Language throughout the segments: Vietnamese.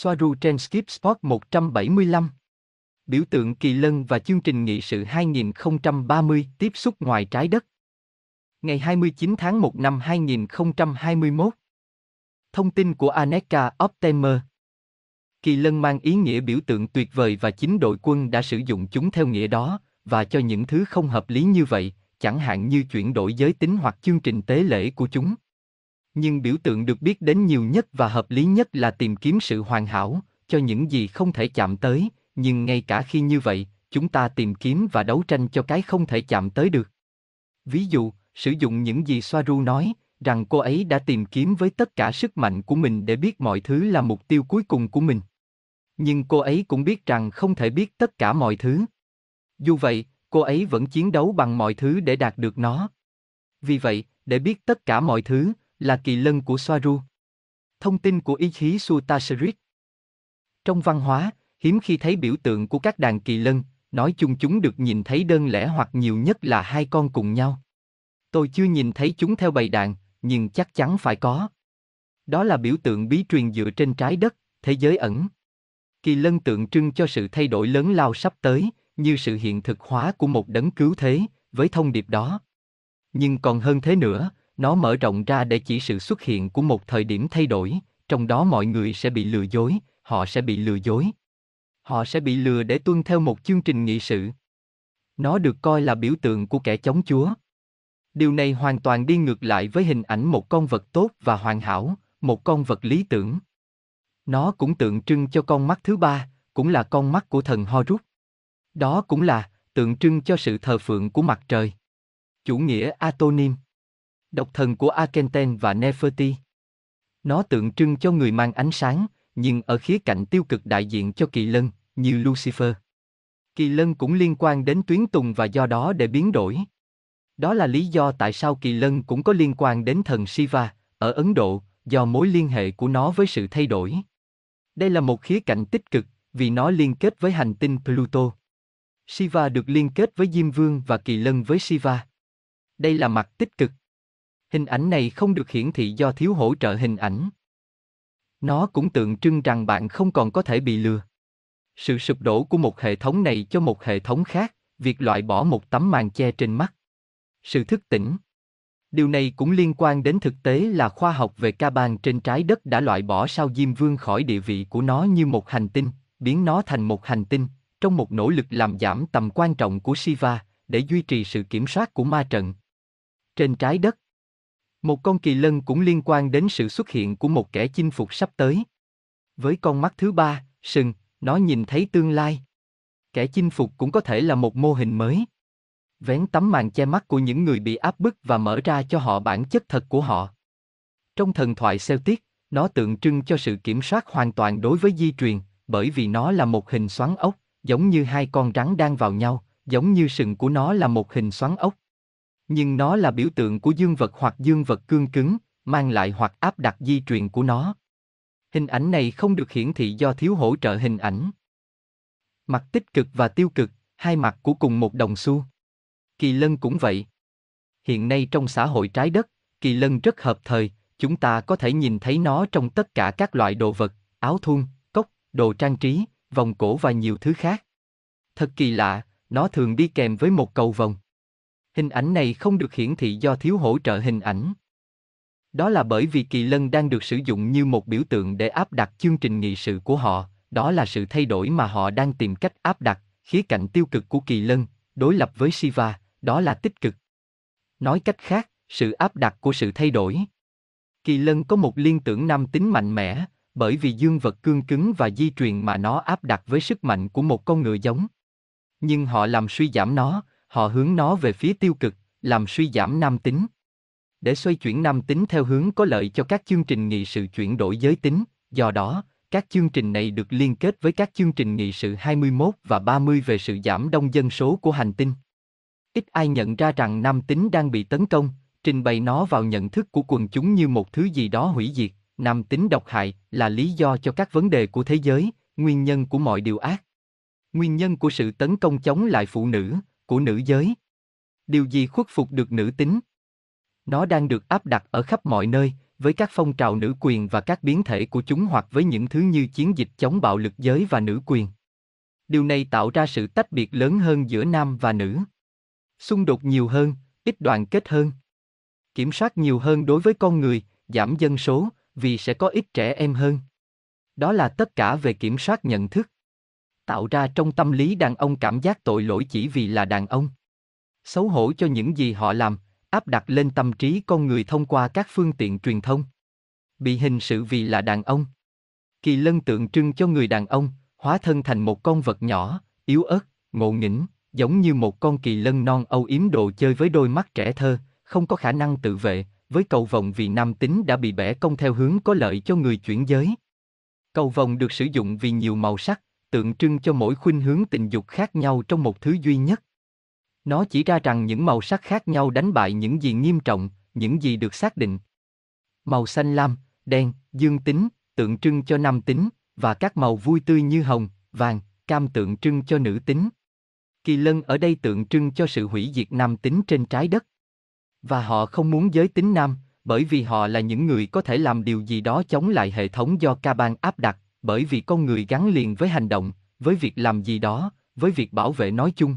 Soaru trên Skip Spot 175. Biểu tượng kỳ lân và chương trình nghị sự 2030 tiếp xúc ngoài trái đất. Ngày 29 tháng 1 năm 2021. Thông tin của Aneka Optimer. Kỳ lân mang ý nghĩa biểu tượng tuyệt vời và chính đội quân đã sử dụng chúng theo nghĩa đó, và cho những thứ không hợp lý như vậy, chẳng hạn như chuyển đổi giới tính hoặc chương trình tế lễ của chúng. Nhưng biểu tượng được biết đến nhiều nhất và hợp lý nhất là tìm kiếm sự hoàn hảo, cho những gì không thể chạm tới, nhưng ngay cả khi như vậy, chúng ta tìm kiếm và đấu tranh cho cái không thể chạm tới được. Ví dụ, sử dụng những gì Soaru nói, rằng cô ấy đã tìm kiếm với tất cả sức mạnh của mình để biết mọi thứ là mục tiêu cuối cùng của mình. Nhưng cô ấy cũng biết rằng không thể biết tất cả mọi thứ. Dù vậy, cô ấy vẫn chiến đấu bằng mọi thứ để đạt được nó. Vì vậy, để biết tất cả mọi thứ, là kỳ lân của Soaru. Thông tin của ý khí Sutasarit Trong văn hóa, hiếm khi thấy biểu tượng của các đàn kỳ lân, nói chung chúng được nhìn thấy đơn lẻ hoặc nhiều nhất là hai con cùng nhau. Tôi chưa nhìn thấy chúng theo bầy đàn, nhưng chắc chắn phải có. Đó là biểu tượng bí truyền dựa trên trái đất, thế giới ẩn. Kỳ lân tượng trưng cho sự thay đổi lớn lao sắp tới, như sự hiện thực hóa của một đấng cứu thế, với thông điệp đó. Nhưng còn hơn thế nữa, nó mở rộng ra để chỉ sự xuất hiện của một thời điểm thay đổi, trong đó mọi người sẽ bị lừa dối, họ sẽ bị lừa dối. Họ sẽ bị lừa để tuân theo một chương trình nghị sự. Nó được coi là biểu tượng của kẻ chống Chúa. Điều này hoàn toàn đi ngược lại với hình ảnh một con vật tốt và hoàn hảo, một con vật lý tưởng. Nó cũng tượng trưng cho con mắt thứ ba, cũng là con mắt của thần Horus. Đó cũng là tượng trưng cho sự thờ phượng của mặt trời. Chủ nghĩa Atonim. Độc thần của Akenten và Neferti. Nó tượng trưng cho người mang ánh sáng, nhưng ở khía cạnh tiêu cực đại diện cho kỳ lân, như Lucifer. Kỳ lân cũng liên quan đến tuyến tùng và do đó để biến đổi. Đó là lý do tại sao kỳ lân cũng có liên quan đến thần Shiva, ở Ấn Độ, do mối liên hệ của nó với sự thay đổi. Đây là một khía cạnh tích cực, vì nó liên kết với hành tinh Pluto. Shiva được liên kết với Diêm Vương và Kỳ Lân với Shiva. Đây là mặt tích cực. Hình ảnh này không được hiển thị do thiếu hỗ trợ hình ảnh. Nó cũng tượng trưng rằng bạn không còn có thể bị lừa. Sự sụp đổ của một hệ thống này cho một hệ thống khác, việc loại bỏ một tấm màn che trên mắt. Sự thức tỉnh. Điều này cũng liên quan đến thực tế là khoa học về ca bàn trên trái đất đã loại bỏ sao Diêm Vương khỏi địa vị của nó như một hành tinh, biến nó thành một hành tinh, trong một nỗ lực làm giảm tầm quan trọng của Shiva, để duy trì sự kiểm soát của ma trận. Trên trái đất, một con kỳ lân cũng liên quan đến sự xuất hiện của một kẻ chinh phục sắp tới. Với con mắt thứ ba, sừng, nó nhìn thấy tương lai. Kẻ chinh phục cũng có thể là một mô hình mới. Vén tấm màn che mắt của những người bị áp bức và mở ra cho họ bản chất thật của họ. Trong thần thoại Celtic, nó tượng trưng cho sự kiểm soát hoàn toàn đối với di truyền, bởi vì nó là một hình xoắn ốc, giống như hai con rắn đang vào nhau, giống như sừng của nó là một hình xoắn ốc. Nhưng nó là biểu tượng của dương vật hoặc dương vật cương cứng, mang lại hoặc áp đặt di truyền của nó. Hình ảnh này không được hiển thị do thiếu hỗ trợ hình ảnh. Mặt tích cực và tiêu cực, hai mặt của cùng một đồng xu. Kỳ lân cũng vậy. Hiện nay trong xã hội trái đất, kỳ lân rất hợp thời, chúng ta có thể nhìn thấy nó trong tất cả các loại đồ vật, áo thun, cốc, đồ trang trí, vòng cổ và nhiều thứ khác. Thật kỳ lạ, nó thường đi kèm với một cầu vòng. Hình ảnh này không được hiển thị do thiếu hỗ trợ hình ảnh. Đó là bởi vì kỳ lân đang được sử dụng như một biểu tượng để áp đặt chương trình nghị sự của họ, đó là sự thay đổi mà họ đang tìm cách áp đặt, khía cạnh tiêu cực của kỳ lân, đối lập với Shiva, đó là tích cực. Nói cách khác, sự áp đặt của sự thay đổi. Kỳ lân có một liên tưởng nam tính mạnh mẽ, bởi vì dương vật cương cứng và di truyền mà nó áp đặt với sức mạnh của một con ngựa giống. Nhưng họ làm suy giảm nó, họ hướng nó về phía tiêu cực, làm suy giảm nam tính. Để xoay chuyển nam tính theo hướng có lợi cho các chương trình nghị sự chuyển đổi giới tính, do đó, các chương trình này được liên kết với các chương trình nghị sự 21 và 30 về sự giảm đông dân số của hành tinh. Ít ai nhận ra rằng nam tính đang bị tấn công, trình bày nó vào nhận thức của quần chúng như một thứ gì đó hủy diệt, nam tính độc hại là lý do cho các vấn đề của thế giới, nguyên nhân của mọi điều ác. Nguyên nhân của sự tấn công chống lại phụ nữ, của nữ giới. Điều gì khuất phục được nữ tính? Nó đang được áp đặt ở khắp mọi nơi, với các phong trào nữ quyền và các biến thể của chúng hoặc với những thứ như chiến dịch chống bạo lực giới và nữ quyền. Điều này tạo ra sự tách biệt lớn hơn giữa nam và nữ. Xung đột nhiều hơn, ít đoàn kết hơn. Kiểm soát nhiều hơn đối với con người, giảm dân số, vì sẽ có ít trẻ em hơn. Đó là tất cả về kiểm soát nhận thức. Tạo ra trong tâm lý đàn ông cảm giác tội lỗi chỉ vì là đàn ông. Xấu hổ cho những gì họ làm, áp đặt lên tâm trí con người thông qua các phương tiện truyền thông. Bị hình sự vì là đàn ông. Kỳ lân tượng trưng cho người đàn ông, hóa thân thành một con vật nhỏ, yếu ớt, ngộ nghĩnh, giống như một con kỳ lân non âu yếm đồ chơi với đôi mắt trẻ thơ, không có khả năng tự vệ, với cầu vồng vì nam tính đã bị bẻ cong theo hướng có lợi cho người chuyển giới. Cầu vồng được sử dụng vì nhiều màu sắc, tượng trưng cho mỗi khuynh hướng tình dục khác nhau trong một thứ duy nhất. Nó chỉ ra rằng những màu sắc khác nhau đánh bại những gì nghiêm trọng, những gì được xác định. Màu xanh lam, đen, dương tính, tượng trưng cho nam tính, và các màu vui tươi như hồng, vàng, cam tượng trưng cho nữ tính. Kỳ lân ở đây tượng trưng cho sự hủy diệt nam tính trên trái đất. Và họ không muốn giới tính nam, bởi vì họ là những người có thể làm điều gì đó chống lại hệ thống do ca ban áp đặt, bởi vì con người gắn liền với hành động, với việc làm gì đó, với việc bảo vệ nói chung.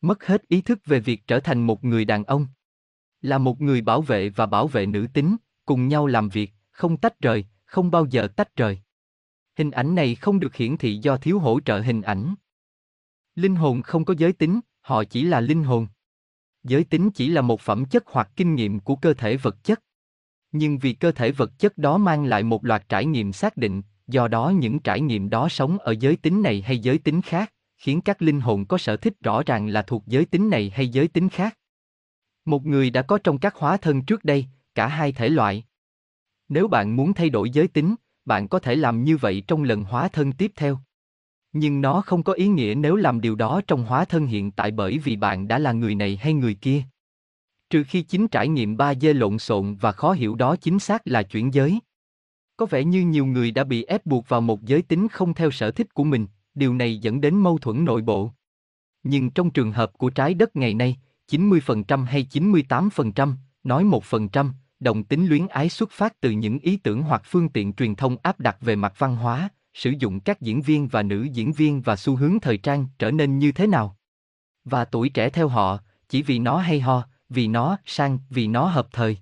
Mất hết ý thức về việc trở thành một người đàn ông. Là một người bảo vệ và bảo vệ nữ tính, cùng nhau làm việc, không tách rời, không bao giờ tách rời. Hình ảnh này không được hiển thị do thiếu hỗ trợ hình ảnh. Linh hồn không có giới tính, họ chỉ là linh hồn. Giới tính chỉ là một phẩm chất hoặc kinh nghiệm của cơ thể vật chất. Nhưng vì cơ thể vật chất đó mang lại một loạt trải nghiệm xác định, do đó những trải nghiệm đó sống ở giới tính này hay giới tính khác, khiến các linh hồn có sở thích rõ ràng là thuộc giới tính này hay giới tính khác. Một người đã có trong các hóa thân trước đây, cả hai thể loại. Nếu bạn muốn thay đổi giới tính, bạn có thể làm như vậy trong lần hóa thân tiếp theo. Nhưng nó không có ý nghĩa nếu làm điều đó trong hóa thân hiện tại bởi vì bạn đã là người này hay người kia. Trừ khi chính trải nghiệm ba dê lộn xộn và khó hiểu đó chính xác là chuyển giới. Có vẻ như nhiều người đã bị ép buộc vào một giới tính không theo sở thích của mình, điều này dẫn đến mâu thuẫn nội bộ. Nhưng trong trường hợp của trái đất ngày nay, 90% hay 98%, nói 1%, đồng tính luyến ái xuất phát từ những ý tưởng hoặc phương tiện truyền thông áp đặt về mặt văn hóa, sử dụng các diễn viên và nữ diễn viên và xu hướng thời trang trở nên như thế nào. Và tuổi trẻ theo họ, chỉ vì nó hay ho, vì nó sang, vì nó hợp thời.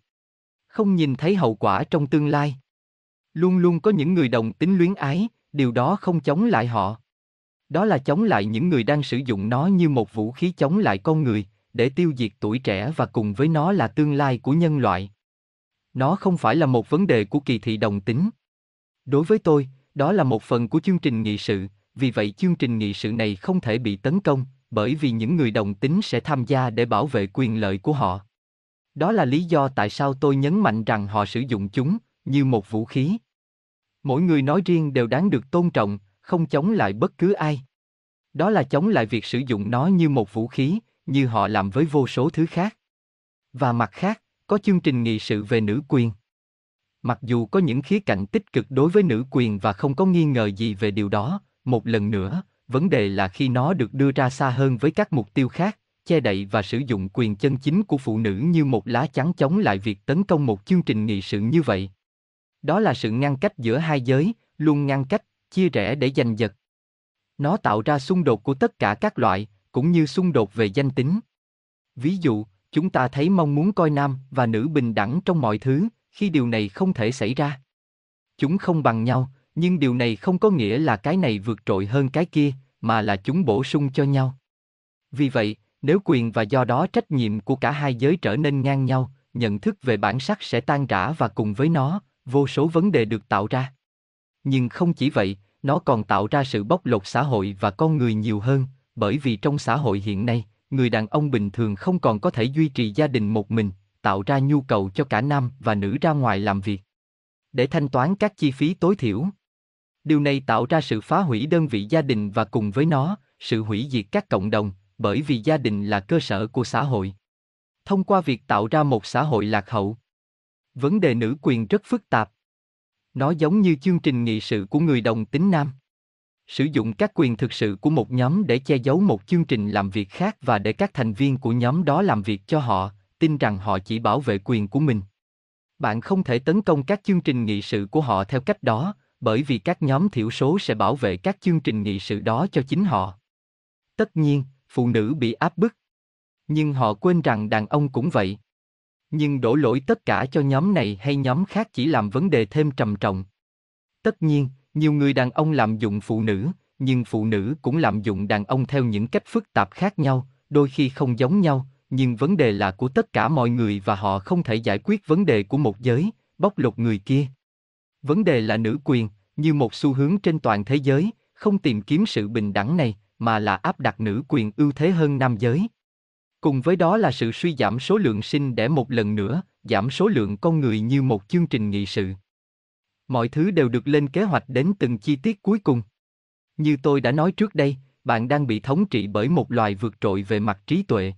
Không nhìn thấy hậu quả trong tương lai. Luôn luôn có những người đồng tính luyến ái, điều đó không chống lại họ. Đó là chống lại những người đang sử dụng nó như một vũ khí chống lại con người, để tiêu diệt tuổi trẻ và cùng với nó là tương lai của nhân loại. Nó không phải là một vấn đề của kỳ thị đồng tính. Đối với tôi, đó là một phần của chương trình nghị sự, vì vậy chương trình nghị sự này không thể bị tấn công, bởi vì những người đồng tính sẽ tham gia để bảo vệ quyền lợi của họ. Đó là lý do tại sao tôi nhấn mạnh rằng họ sử dụng chúng như một vũ khí. Mỗi người nói riêng đều đáng được tôn trọng, không chống lại bất cứ ai. Đó là chống lại việc sử dụng nó như một vũ khí, như họ làm với vô số thứ khác. Và mặt khác, có chương trình nghị sự về nữ quyền. Mặc dù có những khía cạnh tích cực đối với nữ quyền và không có nghi ngờ gì về điều đó, một lần nữa, vấn đề là khi nó được đưa ra xa hơn với các mục tiêu khác, che đậy và sử dụng quyền chân chính của phụ nữ như một lá chắn chống lại việc tấn công một chương trình nghị sự như vậy. Đó là sự ngăn cách giữa hai giới, luôn ngăn cách, chia rẽ để giành giật. Nó tạo ra xung đột của tất cả các loại, cũng như xung đột về danh tính. Ví dụ, chúng ta thấy mong muốn coi nam và nữ bình đẳng trong mọi thứ, khi điều này không thể xảy ra. Chúng không bằng nhau, nhưng điều này không có nghĩa là cái này vượt trội hơn cái kia, mà là chúng bổ sung cho nhau. Vì vậy, nếu quyền và do đó trách nhiệm của cả hai giới trở nên ngang nhau, nhận thức về bản sắc sẽ tan rã và cùng với nó, vô số vấn đề được tạo ra. Nhưng không chỉ vậy, nó còn tạo ra sự bóc lột xã hội và con người nhiều hơn, bởi vì trong xã hội hiện nay, người đàn ông bình thường không còn có thể duy trì gia đình một mình, tạo ra nhu cầu cho cả nam và nữ ra ngoài làm việc. Để thanh toán các chi phí tối thiểu. Điều này tạo ra sự phá hủy đơn vị gia đình và cùng với nó, sự hủy diệt các cộng đồng, bởi vì gia đình là cơ sở của xã hội. Thông qua việc tạo ra một xã hội lạc hậu. Vấn đề nữ quyền rất phức tạp. Nó giống như chương trình nghị sự của người đồng tính nam. Sử dụng các quyền thực sự của một nhóm để che giấu một chương trình làm việc khác và để các thành viên của nhóm đó làm việc cho họ, tin rằng họ chỉ bảo vệ quyền của mình. Bạn không thể tấn công các chương trình nghị sự của họ theo cách đó, bởi vì các nhóm thiểu số sẽ bảo vệ các chương trình nghị sự đó cho chính họ. Tất nhiên, phụ nữ bị áp bức. Nhưng họ quên rằng đàn ông cũng vậy. Nhưng đổ lỗi tất cả cho nhóm này hay nhóm khác chỉ làm vấn đề thêm trầm trọng. Tất nhiên, nhiều người đàn ông lạm dụng phụ nữ, nhưng phụ nữ cũng lạm dụng đàn ông theo những cách phức tạp khác nhau, đôi khi không giống nhau, nhưng vấn đề là của tất cả mọi người và họ không thể giải quyết vấn đề của một giới, bóc lột người kia. Vấn đề là nữ quyền, như một xu hướng trên toàn thế giới, không tìm kiếm sự bình đẳng này, mà là áp đặt nữ quyền ưu thế hơn nam giới. Cùng với đó là sự suy giảm số lượng sinh đẻ một lần nữa, giảm số lượng con người như một chương trình nghị sự. Mọi thứ đều được lên kế hoạch đến từng chi tiết cuối cùng. Như tôi đã nói trước đây, bạn đang bị thống trị bởi một loài vượt trội về mặt trí tuệ.